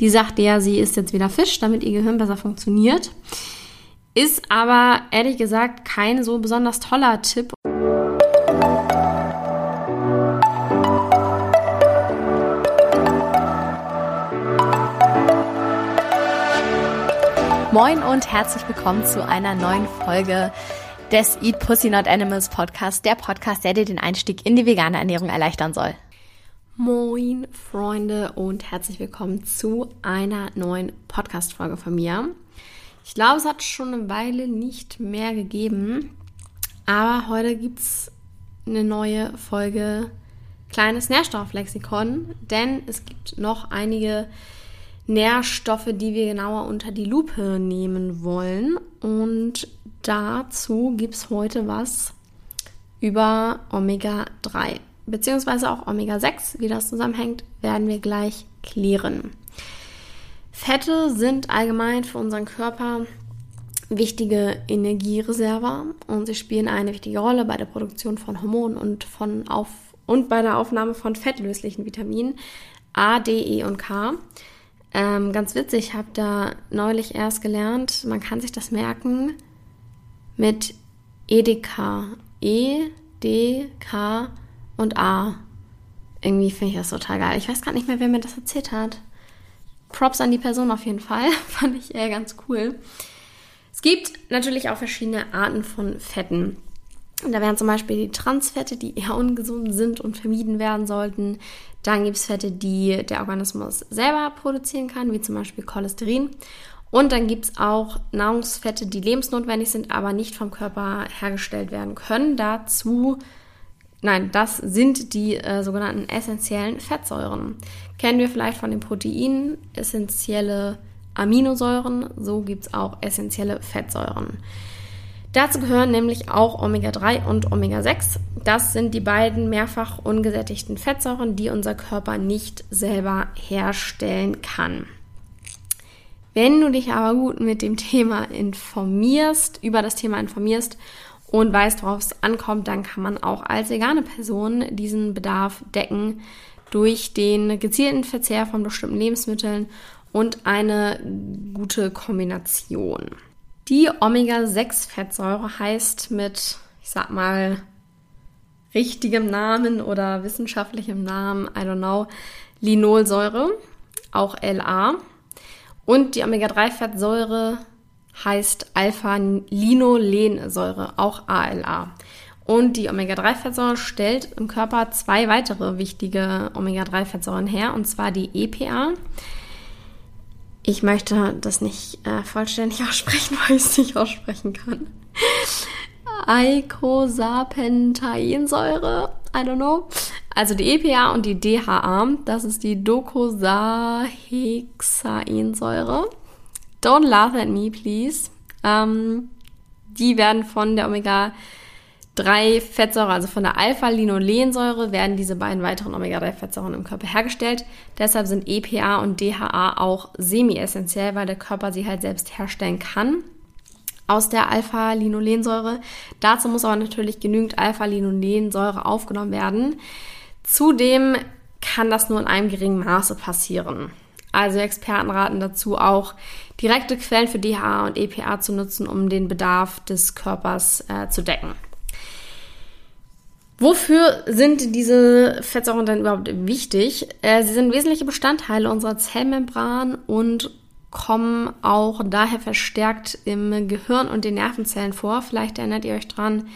Die sagte ja, sie isst jetzt wieder Fisch, damit ihr Gehirn besser funktioniert. Ist aber ehrlich gesagt kein so besonders toller Tipp. Moin und herzlich willkommen zu einer neuen Folge des Eat Pussy Not Animals Podcast, der Podcast, der dir den Einstieg in die vegane Ernährung erleichtern soll. Moin Freunde und herzlich willkommen zu einer neuen Podcast-Folge von mir. Ich glaube, es hat schon eine Weile nicht mehr gegeben, aber heute gibt es eine neue Folge Kleines Nährstofflexikon, denn es gibt noch einige Nährstoffe, die wir genauer unter die Lupe nehmen wollen. Und dazu gibt es heute was über Omega-3 beziehungsweise auch Omega-6, wie das zusammenhängt, werden wir gleich klären. Fette sind allgemein für unseren Körper wichtige Energiereserver und sie spielen eine wichtige Rolle bei der Produktion von Hormonen und, von auf, und bei der Aufnahme von fettlöslichen Vitaminen A, D, E und K. Ähm, ganz witzig, ich habe da neulich erst gelernt, man kann sich das merken mit EDK. E, D, K und A. Irgendwie finde ich das total geil. Ich weiß gar nicht mehr, wer mir das erzählt hat. Props an die Person auf jeden Fall. Fand ich eher ganz cool. Es gibt natürlich auch verschiedene Arten von Fetten. Da wären zum Beispiel die Transfette, die eher ungesund sind und vermieden werden sollten. Dann gibt es Fette, die der Organismus selber produzieren kann, wie zum Beispiel Cholesterin. Und dann gibt es auch Nahrungsfette, die lebensnotwendig sind, aber nicht vom Körper hergestellt werden können. Dazu Nein, das sind die äh, sogenannten essentiellen Fettsäuren. Kennen wir vielleicht von den Proteinen, essentielle Aminosäuren, so gibt es auch essentielle Fettsäuren. Dazu gehören nämlich auch Omega-3 und Omega-6. Das sind die beiden mehrfach ungesättigten Fettsäuren, die unser Körper nicht selber herstellen kann. Wenn du dich aber gut mit dem Thema informierst, über das Thema informierst und weißt, worauf es ankommt, dann kann man auch als vegane Person diesen Bedarf decken durch den gezielten Verzehr von bestimmten Lebensmitteln und eine gute Kombination. Die Omega-6-Fettsäure heißt mit, ich sag mal, richtigem Namen oder wissenschaftlichem Namen, I don't know, Linolsäure, auch LA. Und die Omega-3-Fettsäure heißt Alpha-Linolensäure, auch ALA. Und die Omega-3-Fettsäure stellt im Körper zwei weitere wichtige Omega-3-Fettsäuren her, und zwar die EPA. Ich möchte das nicht äh, vollständig aussprechen, weil ich es nicht aussprechen kann. Eicosapentaensäure, I don't know. Also die EPA und die DHA, das ist die Docosahexaensäure. Don't laugh at me, please. Ähm, die werden von der Omega-3-Fettsäure, also von der Alpha-Linolensäure, werden diese beiden weiteren Omega-3-Fettsäuren im Körper hergestellt. Deshalb sind EPA und DHA auch semi-essentiell, weil der Körper sie halt selbst herstellen kann aus der Alpha-Linolensäure. Dazu muss aber natürlich genügend Alpha-Linolensäure aufgenommen werden. Zudem kann das nur in einem geringen Maße passieren. Also Experten raten dazu auch, direkte Quellen für DHA und EPA zu nutzen, um den Bedarf des Körpers äh, zu decken. Wofür sind diese Fettsäuren denn überhaupt wichtig? Äh, sie sind wesentliche Bestandteile unserer Zellmembran und kommen auch daher verstärkt im Gehirn und den Nervenzellen vor. Vielleicht erinnert ihr euch dran,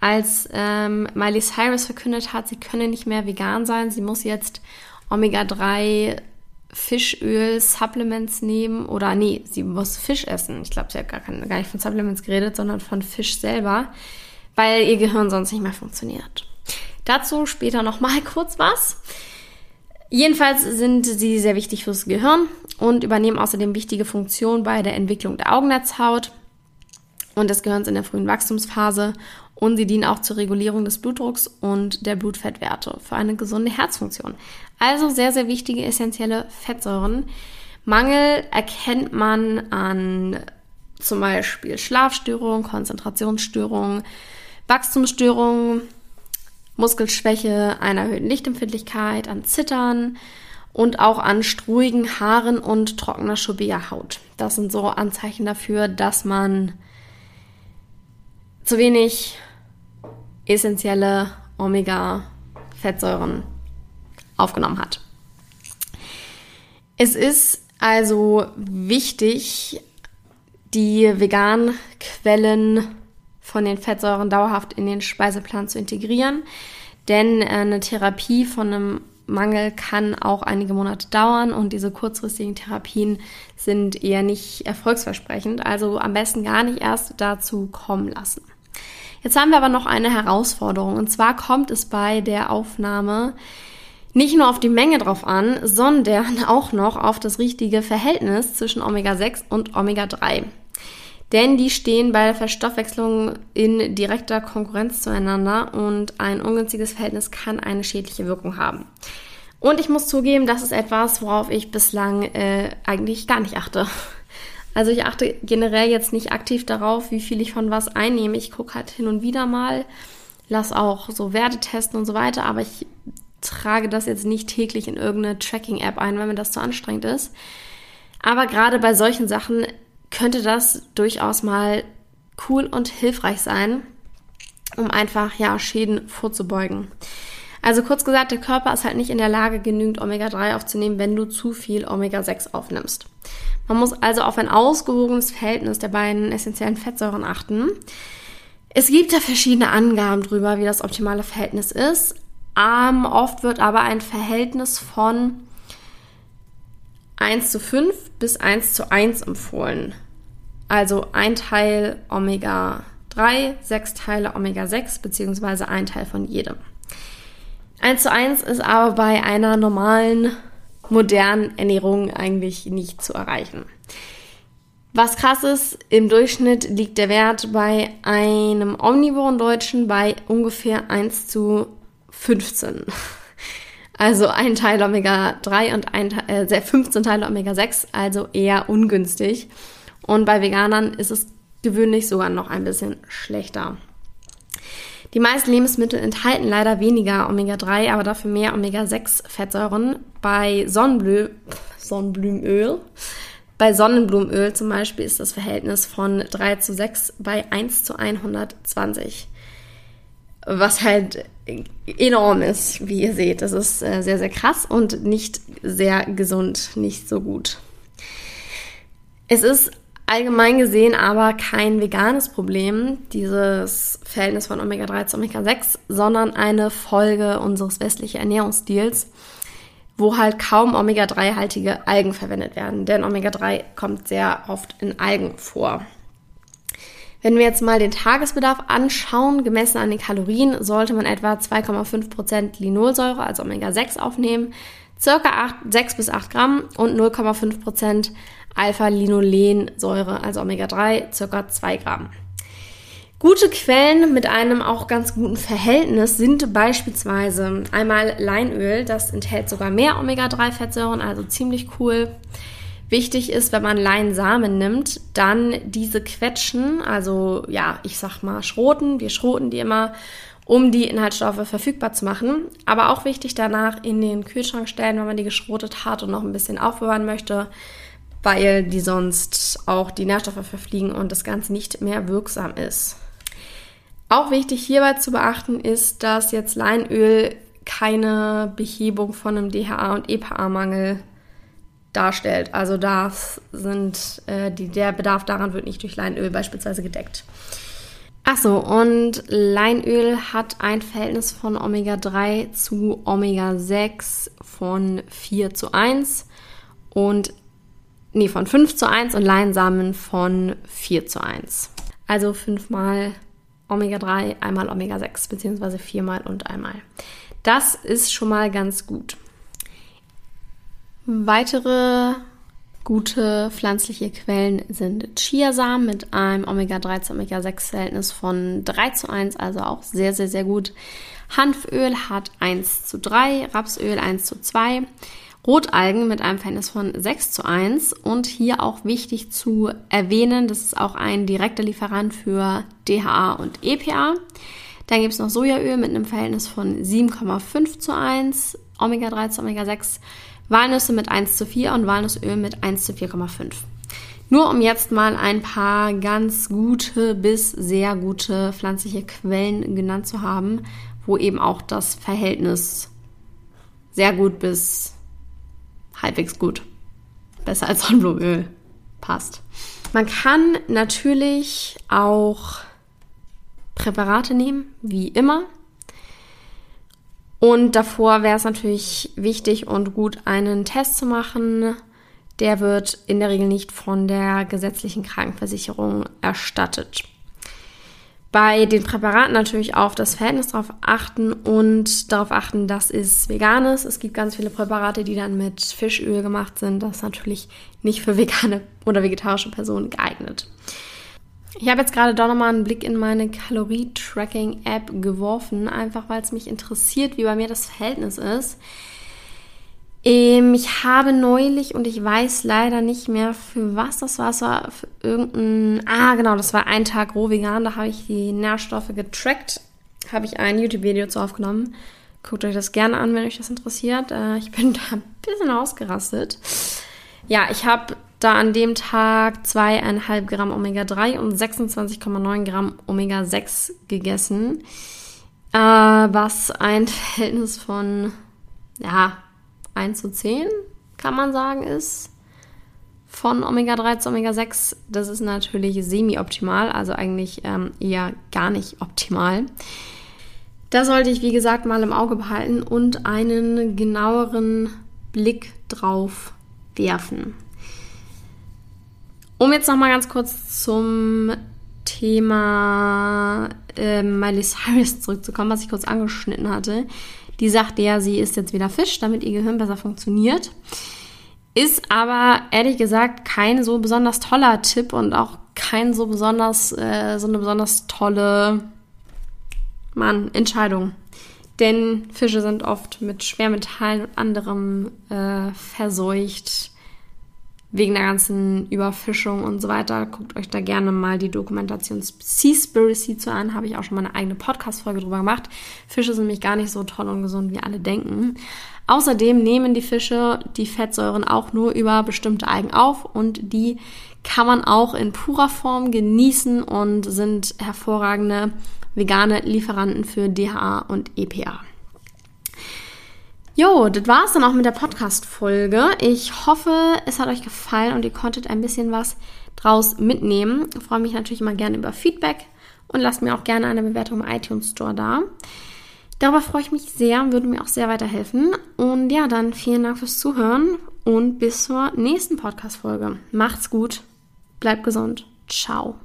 als ähm, Miley Cyrus verkündet hat, sie könne nicht mehr vegan sein, sie muss jetzt Omega-3 Fischöl-Supplements nehmen oder nee, sie muss Fisch essen. Ich glaube, sie hat gar, keine, gar nicht von Supplements geredet, sondern von Fisch selber, weil ihr Gehirn sonst nicht mehr funktioniert. Dazu später nochmal kurz was. Jedenfalls sind sie sehr wichtig fürs Gehirn und übernehmen außerdem wichtige Funktionen bei der Entwicklung der Augennetzhaut und des Gehirns in der frühen Wachstumsphase und sie dienen auch zur Regulierung des Blutdrucks und der Blutfettwerte für eine gesunde Herzfunktion. Also sehr, sehr wichtige essentielle Fettsäuren. Mangel erkennt man an zum Beispiel Schlafstörungen, Konzentrationsstörungen, Wachstumsstörungen, Muskelschwäche, einer erhöhten Lichtempfindlichkeit, an Zittern und auch an struigen Haaren und trockener schuppiger Haut. Das sind so Anzeichen dafür, dass man zu wenig essentielle Omega-Fettsäuren aufgenommen hat. Es ist also wichtig, die veganen Quellen von den Fettsäuren dauerhaft in den Speiseplan zu integrieren, denn eine Therapie von einem Mangel kann auch einige Monate dauern und diese kurzfristigen Therapien sind eher nicht erfolgsversprechend, also am besten gar nicht erst dazu kommen lassen. Jetzt haben wir aber noch eine Herausforderung und zwar kommt es bei der Aufnahme nicht nur auf die Menge drauf an, sondern auch noch auf das richtige Verhältnis zwischen Omega-6 und Omega-3. Denn die stehen bei der Verstoffwechslung in direkter Konkurrenz zueinander und ein ungünstiges Verhältnis kann eine schädliche Wirkung haben. Und ich muss zugeben, das ist etwas, worauf ich bislang äh, eigentlich gar nicht achte. Also ich achte generell jetzt nicht aktiv darauf, wie viel ich von was einnehme. Ich gucke halt hin und wieder mal, lass auch so Werte testen und so weiter, aber ich trage das jetzt nicht täglich in irgendeine Tracking-App ein, weil mir das zu anstrengend ist. Aber gerade bei solchen Sachen könnte das durchaus mal cool und hilfreich sein, um einfach ja Schäden vorzubeugen. Also kurz gesagt, der Körper ist halt nicht in der Lage, genügend Omega-3 aufzunehmen, wenn du zu viel Omega-6 aufnimmst. Man muss also auf ein ausgewogenes Verhältnis der beiden essentiellen Fettsäuren achten. Es gibt da verschiedene Angaben drüber, wie das optimale Verhältnis ist. Um, oft wird aber ein Verhältnis von 1 zu 5 bis 1 zu 1 empfohlen. Also ein Teil Omega 3, sechs Teile Omega 6 beziehungsweise ein Teil von jedem. 1 zu 1 ist aber bei einer normalen, modernen Ernährung eigentlich nicht zu erreichen. Was krass ist, im Durchschnitt liegt der Wert bei einem omnivoren Deutschen bei ungefähr 1 zu 15. Also ein Teil Omega-3 und ein, äh, 15 Teile Omega-6, also eher ungünstig. Und bei Veganern ist es gewöhnlich sogar noch ein bisschen schlechter. Die meisten Lebensmittel enthalten leider weniger Omega-3, aber dafür mehr Omega-6-Fettsäuren. Bei Sonnenblü Sonnenblumenöl, bei Sonnenblumenöl zum Beispiel ist das Verhältnis von 3 zu 6 bei 1 zu 120. Was halt enorm ist, wie ihr seht. Das ist äh, sehr, sehr krass und nicht sehr gesund, nicht so gut. Es ist allgemein gesehen aber kein veganes Problem, dieses Verhältnis von Omega-3 zu Omega-6, sondern eine Folge unseres westlichen Ernährungsstils, wo halt kaum Omega-3-haltige Algen verwendet werden. Denn Omega-3 kommt sehr oft in Algen vor. Wenn wir jetzt mal den Tagesbedarf anschauen, gemessen an den Kalorien, sollte man etwa 2,5% Linolsäure, also Omega-6, aufnehmen, circa 8, 6 bis 8 Gramm und 0,5% Alpha-Linolensäure, also Omega-3, ca. 2 Gramm. Gute Quellen mit einem auch ganz guten Verhältnis sind beispielsweise einmal Leinöl, das enthält sogar mehr Omega-3-Fettsäuren, also ziemlich cool. Wichtig ist, wenn man Leinsamen nimmt, dann diese quetschen, also ja, ich sag mal schroten, wir schroten die immer, um die Inhaltsstoffe verfügbar zu machen. Aber auch wichtig danach in den Kühlschrank stellen, wenn man die geschrotet hat und noch ein bisschen aufbewahren möchte, weil die sonst auch die Nährstoffe verfliegen und das Ganze nicht mehr wirksam ist. Auch wichtig hierbei zu beachten ist, dass jetzt Leinöl keine Behebung von einem DHA- und EPA-Mangel darstellt. Also das sind äh, die, der Bedarf daran wird nicht durch Leinöl beispielsweise gedeckt. Achso, und Leinöl hat ein Verhältnis von Omega-3 zu Omega-6 von 4 zu 1 und nee, von 5 zu 1 und Leinsamen von 4 zu 1. Also fünfmal Omega-3, einmal Omega-6, beziehungsweise viermal und einmal. Das ist schon mal ganz gut. Weitere gute pflanzliche Quellen sind Chiasamen mit einem Omega-3 zu Omega-6-Verhältnis von 3 zu 1, also auch sehr, sehr, sehr gut. Hanföl hat 1 zu 3, Rapsöl 1 zu 2. Rotalgen mit einem Verhältnis von 6 zu 1 und hier auch wichtig zu erwähnen, das ist auch ein direkter Lieferant für DHA und EPA. Dann gibt es noch Sojaöl mit einem Verhältnis von 7,5 zu 1, Omega-3 zu Omega-6, Walnüsse mit 1 zu 4 und Walnussöl mit 1 zu 4,5. Nur um jetzt mal ein paar ganz gute bis sehr gute pflanzliche Quellen genannt zu haben, wo eben auch das Verhältnis sehr gut bis halbwegs gut, besser als Sonnenblumenöl passt. Man kann natürlich auch Präparate nehmen, wie immer. Und davor wäre es natürlich wichtig und gut, einen Test zu machen, der wird in der Regel nicht von der gesetzlichen Krankenversicherung erstattet. Bei den Präparaten natürlich auf das Verhältnis darauf achten und darauf achten, dass es vegan ist. Es gibt ganz viele Präparate, die dann mit Fischöl gemacht sind. Das ist natürlich nicht für vegane oder vegetarische Personen geeignet. Ich habe jetzt gerade doch nochmal einen Blick in meine Kalorie-Tracking-App geworfen, einfach weil es mich interessiert, wie bei mir das Verhältnis ist. Ähm, ich habe neulich und ich weiß leider nicht mehr für was das war. Es war für irgendein. Ah, genau, das war ein Tag roh vegan. Da habe ich die Nährstoffe getrackt. Habe ich ein YouTube-Video zu aufgenommen. Guckt euch das gerne an, wenn euch das interessiert. Äh, ich bin da ein bisschen ausgerastet. Ja, ich habe da an dem Tag zweieinhalb Gramm Omega-3 und 26,9 Gramm Omega-6 gegessen. Äh, was ein Verhältnis von, ja, 1 zu 10, kann man sagen, ist von Omega-3 zu Omega-6. Das ist natürlich semi-optimal, also eigentlich ähm, eher gar nicht optimal. Da sollte ich, wie gesagt, mal im Auge behalten und einen genaueren Blick drauf werfen. Um jetzt noch mal ganz kurz zum Thema äh, Miley Cyrus zurückzukommen, was ich kurz angeschnitten hatte. Die sagte ja, sie isst jetzt wieder Fisch, damit ihr Gehirn besser funktioniert. Ist aber ehrlich gesagt kein so besonders toller Tipp und auch kein so besonders, äh, so eine besonders tolle Mann, Entscheidung. Denn Fische sind oft mit Schwermetallen und anderem äh, verseucht wegen der ganzen Überfischung und so weiter. Guckt euch da gerne mal die Dokumentation Seaspiracy zu an. Habe ich auch schon mal eine eigene Podcast-Folge drüber gemacht. Fische sind nämlich gar nicht so toll und gesund, wie alle denken. Außerdem nehmen die Fische die Fettsäuren auch nur über bestimmte Algen auf und die kann man auch in purer Form genießen und sind hervorragende vegane Lieferanten für DHA und EPA. Jo, das war's dann auch mit der Podcast-Folge. Ich hoffe, es hat euch gefallen und ihr konntet ein bisschen was draus mitnehmen. Ich freue mich natürlich immer gerne über Feedback und lasst mir auch gerne eine Bewertung im iTunes Store da. Darüber freue ich mich sehr und würde mir auch sehr weiterhelfen. Und ja, dann vielen Dank fürs Zuhören und bis zur nächsten Podcast-Folge. Macht's gut, bleibt gesund. Ciao.